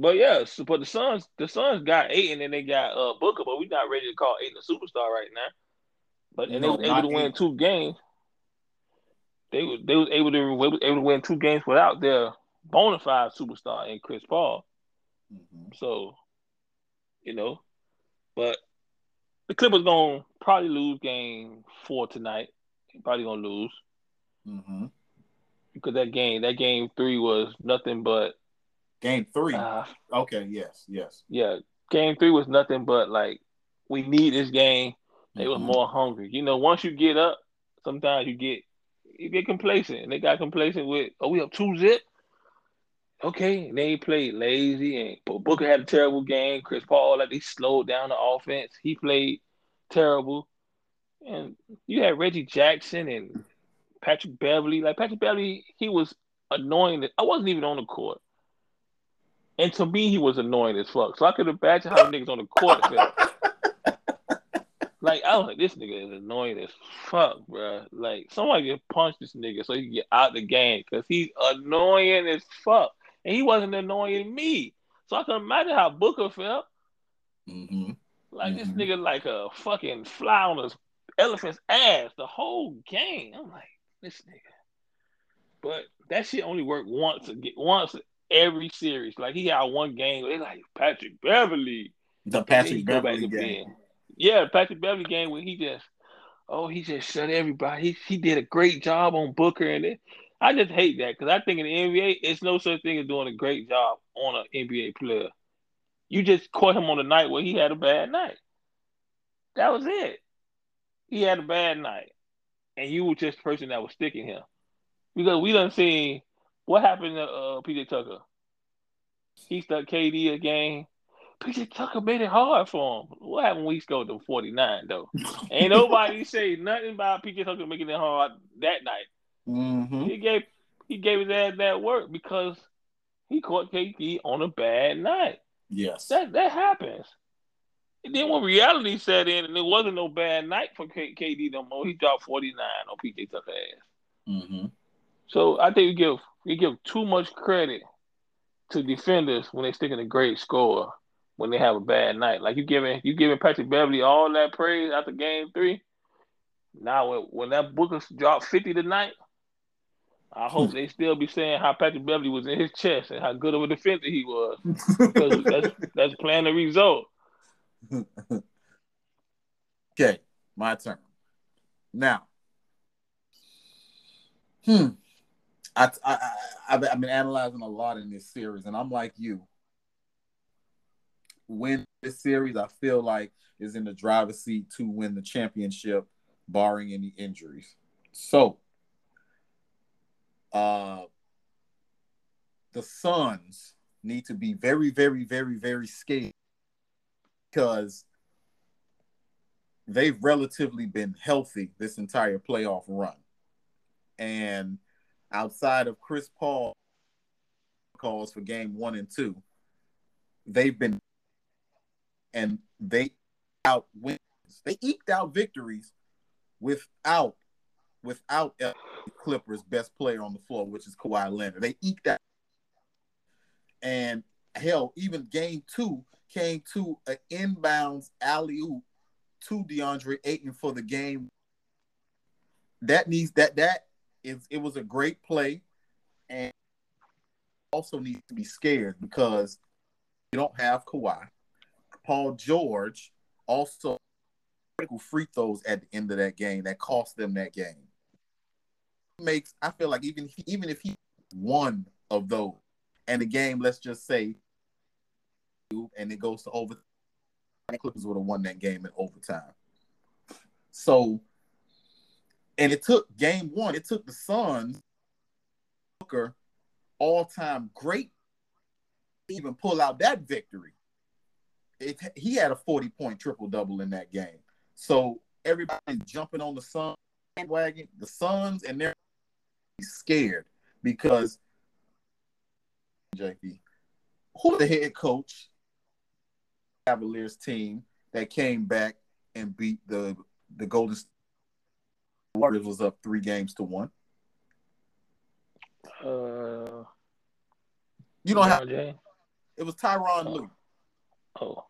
But yeah, but the Suns, the Suns got eight, and then they got uh Booker, but we're not ready to call Ayton a superstar right now. But and no, they were able to win two games. They were they was able to able to win two games without their bona fide superstar in Chris Paul. Mm-hmm. So, you know, but the Clippers gonna probably lose game four tonight. Probably gonna lose. Mm-hmm. Because that game, that game three was nothing but game three. Uh, okay, yes, yes. Yeah. Game three was nothing but like we need this game. They mm-hmm. were more hungry. You know, once you get up, sometimes you get you get complacent. And they got complacent with, oh, we up two zip. Okay, and they played lazy, and Booker had a terrible game. Chris Paul, like, he slowed down the offense. He played terrible. And you had Reggie Jackson and Patrick Beverley. Like, Patrick Beverley, he was annoying. I wasn't even on the court. And to me, he was annoying as fuck. So I could imagine how niggas on the court felt. Like I was like, this nigga is annoying as fuck, bro. Like somebody get punch this nigga so he can get out the game because he's annoying as fuck, and he wasn't annoying me. So I can imagine how Booker felt. Mm-hmm. Like mm-hmm. this nigga like a fucking fly on a elephant's ass the whole game. I'm like, this nigga. But that shit only worked once get once every series. Like he had one game. They like Patrick Beverley. The Patrick Beverley game. Yeah, Patrick Beverley game where he just, oh, he just shut everybody. He he did a great job on Booker, and it, I just hate that because I think in the NBA, it's no such thing as doing a great job on an NBA player. You just caught him on the night where he had a bad night. That was it. He had a bad night, and you were just the person that was sticking him. Because we done seen what happened to uh, PJ Tucker. He stuck KD again. PJ Tucker made it hard for him. What happened when he scored the 49, though? Ain't nobody [laughs] say nothing about PJ Tucker making it hard that night. Mm-hmm. He gave he gave his ass that work because he caught KD on a bad night. Yes. That that happens. And then when reality set in and it wasn't no bad night for K- KD no more, he dropped 49 on PJ Tucker ass. Mm-hmm. So I think we give we give too much credit to defenders when they stick in a great score when they have a bad night. Like you giving you giving Patrick Beverley all that praise after game three. Now when, when that Booker dropped 50 tonight, I hope [laughs] they still be saying how Patrick Beverley was in his chest and how good of a defender he was. [laughs] because that's that's playing the result. [laughs] Okay, my turn. Now, hmm, I, I, I I've been analyzing a lot in this series, and I'm like you win this series, I feel like is in the driver's seat to win the championship, barring any injuries. So, uh, the Suns need to be very, very, very, very scared because they've relatively been healthy this entire playoff run. And outside of Chris Paul calls for game one and two, they've been and they out wins. They eked out victories without without Clippers' best player on the floor, which is Kawhi Leonard. They eked out, and hell, even game two came to an inbounds alley oop to DeAndre Ayton for the game. That needs that that is it was a great play, and also needs to be scared because you don't have Kawhi. Paul George also critical free throws at the end of that game that cost them that game. Makes I feel like even if, even if he one of those and the game, let's just say, and it goes to over, Clippers would have won that game in overtime. So, and it took game one, it took the Suns, Booker, all time great, even pull out that victory. It, he had a 40 point triple double in that game. So, everybody's jumping on the Sun bandwagon, the Suns, and they're scared because JP, who the head coach Cavaliers team that came back and beat the the Golden State Warriors was up three games to one. Uh, you don't have James? it was Tyronn Oh. Lue, Oh,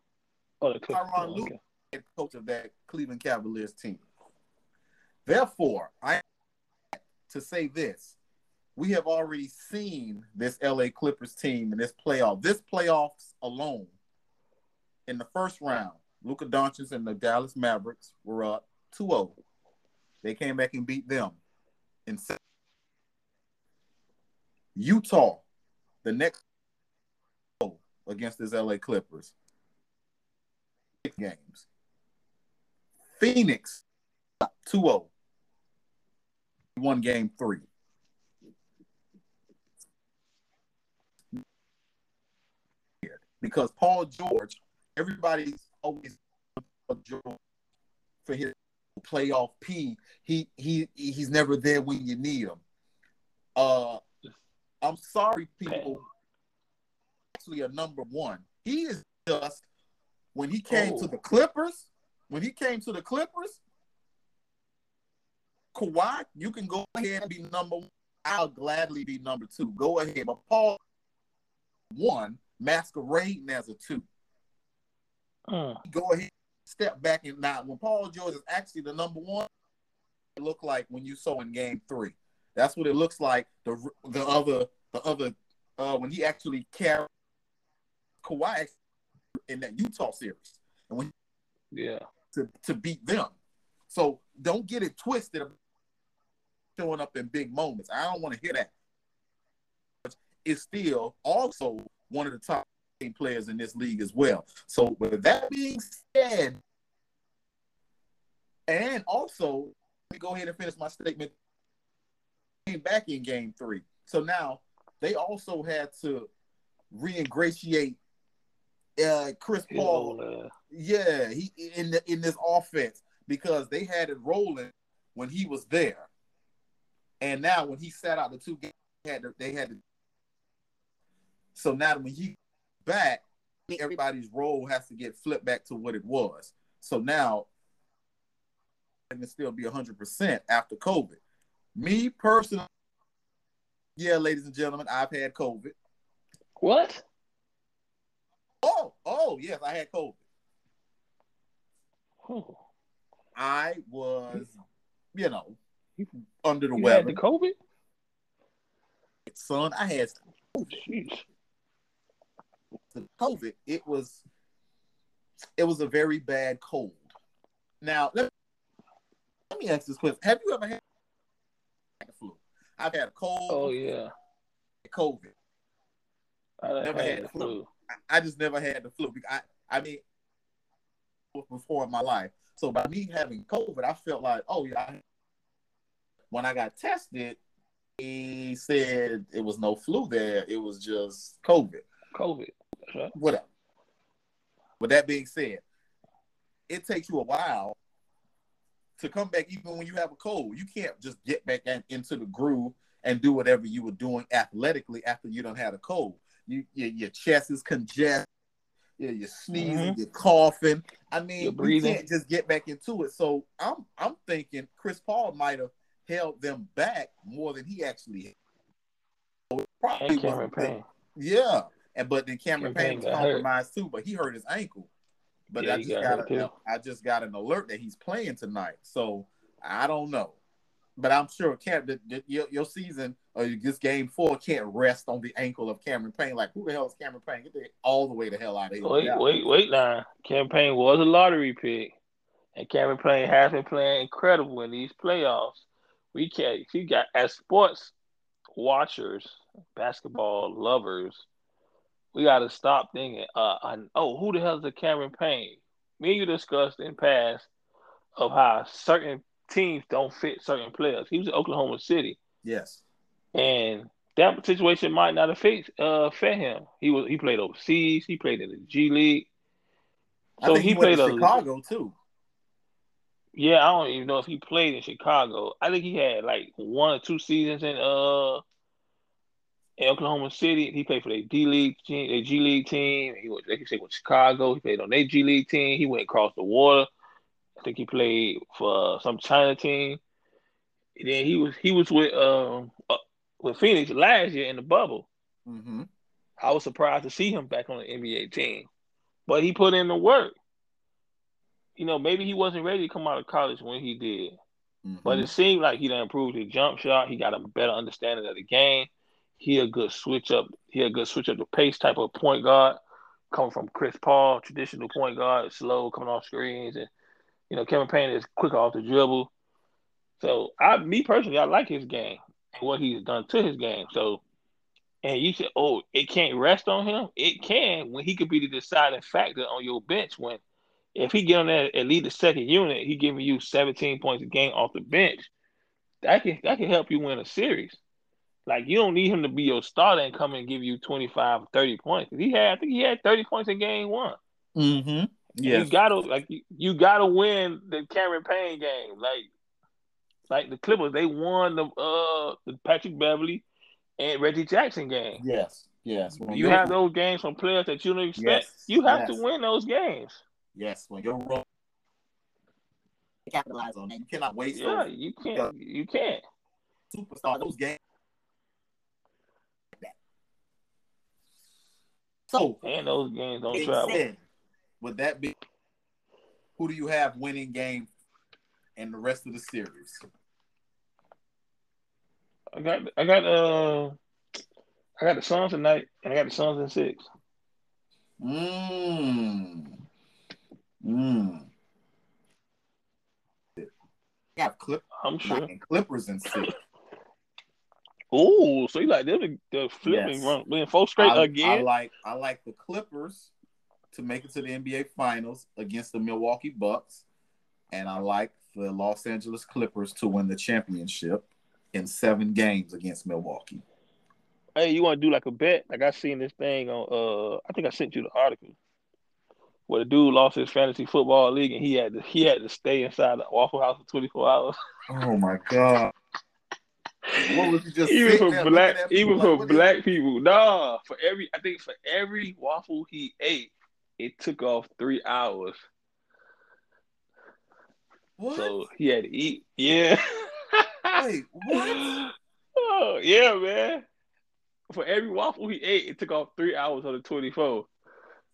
oh, the Clippers. Tyronn Lue. Okay. head coach of that Cleveland Cavaliers team. Therefore, I to say this. We have already seen this LA Clippers team in this playoff. This playoffs alone, in the first round, Luka Doncic and the Dallas Mavericks were up 2-0. They came back and beat them. In se- Utah, the next against this LA Clippers, six games. Phoenix 2-0. Won game three. Because Paul George, everybody's always for his playoff P. He he he's never there when you need him. Uh, I'm sorry, people. Actually, a number one. He is just when he came Oh. to the Clippers. When he came to the Clippers, Kawhi, you can go ahead and be number one. I'll gladly be number two. Go ahead. But Paul, one, masquerading as a two. Mm. Go ahead, step back and now when Paul George is actually the number one, it looked like when you saw in game three. That's what it looks like. The the other the other uh when he actually carried Kawhi in that Utah series. And when Yeah. to, to beat them. So don't get it twisted about showing up in big moments. I don't want to hear that. It's still also one of the top players in this league as well. So with that being said, and also let me go ahead and finish my statement. Came back in game three. So now they also had to re-ingratiate uh, Chris Paul uh, yeah, he in the in this offense because they had it rolling when he was there, and now when he sat out the two games, they had to, they had to. So now when he back, everybody's role has to get flipped back to what it was. So now, and can still be hundred percent after COVID. Me personally, yeah, ladies and gentlemen, I've had COVID. what? Oh, oh yes, I had COVID. Oh, I was, you know, under the you weather. had the COVID? Son, I had Oh, Jeez. The COVID. It was, it was a very bad cold. Now, let, me, let me ask this question: Have you ever had the flu? I've had a cold, Oh yeah. COVID. I Never had had the the flu. flu. I, I just never had the flu. I, I mean, before in my life. So by me having COVID, I felt like, oh yeah. When I got tested, he said it was no flu there. It was just COVID. COVID. Right. whatever. With that being said, it takes you a while to come back, even when you have a cold. You can't just get back in- into the groove and do whatever you were doing athletically after you don't had a cold. You, your, your chest is congested. You're, you're sneezing, mm-hmm. you're coughing. I mean, you can't just get back into it. So I'm I'm thinking Chris Paul might have held them back more than he actually had. So probably And Cameron wasn't Payne. yeah, and but then Cameron Payne was got hurt. compromised too, but he hurt his ankle. But Yeah, I just got got, a. I just got an alert that he's playing tonight. So I don't know, but I'm sure Cam, your, your season or this game four can't rest on the ankle of Cameron Payne. Like who the hell is Cameron Payne? Get the, all the way the hell out of here. Wait, Yeah. wait, wait now. Cameron Payne was a lottery pick. And Cameron Payne has been playing incredible in these playoffs. We can't he got as sports watchers, basketball lovers, we gotta stop thinking, uh oh, who the hell is a Cameron Payne? Me and you discussed in past of how certain teams don't fit certain players. He was in Oklahoma City. Yes. And that situation might not have fit, uh, fit him. He was he played overseas. He played in the G League. So he, he played in Chicago too. Yeah, I don't even know if he played in Chicago. I think he had like one or two seasons in uh in Oklahoma City. He played for the D League team, the G League team. He was, like you said, with Chicago. He played on their G League team. He went across the water. I think he played for some China team. And then he was he was with um uh, with Phoenix last year in the bubble. Mm-hmm. I was surprised to see him back on the NBA team, but he put in the work. You know, maybe he wasn't ready to come out of college when he did, mm-hmm. but it seemed like he improved his jump shot. He got a better understanding of the game. He a good switch up. He a good switch up the pace type of point guard, coming from Chris Paul, traditional point guard, slow coming off screens, and you know Kevin Payne is quick off the dribble. So I, me personally, I like his game and what he's done to his game. So, and you said, oh, it can't rest on him. It can when he could be the deciding factor on your bench. When if he get on that at least the second unit, he giving you 17 points a game off the bench. That can that can help you win a series. Like you don't need him to be your starter and come and give you 25 30 points. He had I think he had 30 points in game one. Mm-hmm. Yeah. You gotta like you, you gotta win the Cameron Payne game. Like like the Clippers, they won the uh the Patrick Beverley and Reggie Jackson game. Yes, yes. When you have those games from players that you don't expect, yes, you have yes. to win those games. Yes, when you're wrong, capitalize on that. You cannot waste. Yeah, you can't. You can't. Superstar those games. So and those games don't travel. Said, would that be who do you have winning game and the rest of the series? I got I got uh I got the Suns tonight and I got the Suns in six. Mmm. Mmm. Yeah, Clip. I'm sure. Clippers in six. Oh, so you like them the flipping yes. run win four straight I, again? I like I like the Clippers to make it to the NBA Finals against the Milwaukee Bucks, and I like the Los Angeles Clippers to win the championship in seven games against Milwaukee. Hey, you want to do like a bet? Like I seen this thing on. Uh, I think I sent you the article where the dude lost his fantasy football league and he had to he had to stay inside the Waffle House for twenty four hours. Oh my god! What was he just even for black even like, for black people? Nah, for every I think for every waffle he ate, it took off three hours. What? So he had to eat. Yeah. Wait, what? [laughs] Oh, yeah, man. For every waffle he ate, it took off three hours on the 24.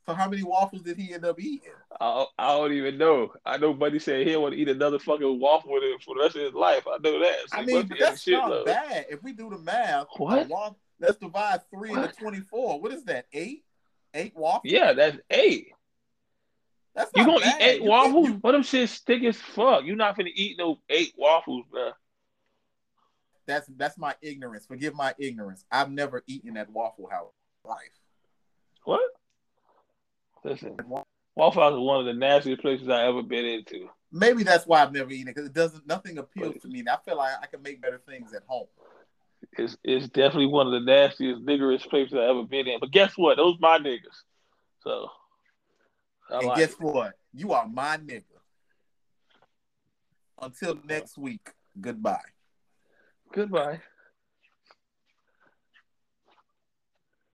So how many waffles did he end up eating? I, I don't even know. I know Buddy said he want to eat another fucking waffle for the rest of his life. I know that. So I mean, that's not bad. If we do the math, what? Waffle, let's divide three what? into 24. What is that, eight? Eight waffles? Yeah, that's eight. That's you gonna bad. eat eight you waffles? You... What them shit stick as fuck? You're not gonna eat no eight waffles, bro. That's that's my ignorance. Forgive my ignorance. I've never eaten at Waffle House life. What? Listen, Waffle House is one of the nastiest places I ever been into. Maybe that's why I've never eaten it because it doesn't. Nothing appeals to me. I feel like I can make better things at home. It's it's definitely one of the nastiest, niggerish places I ever been in. But guess what? Those my niggas. So I and like guess it. what? You are my nigga. Until next week, goodbye. Goodbye.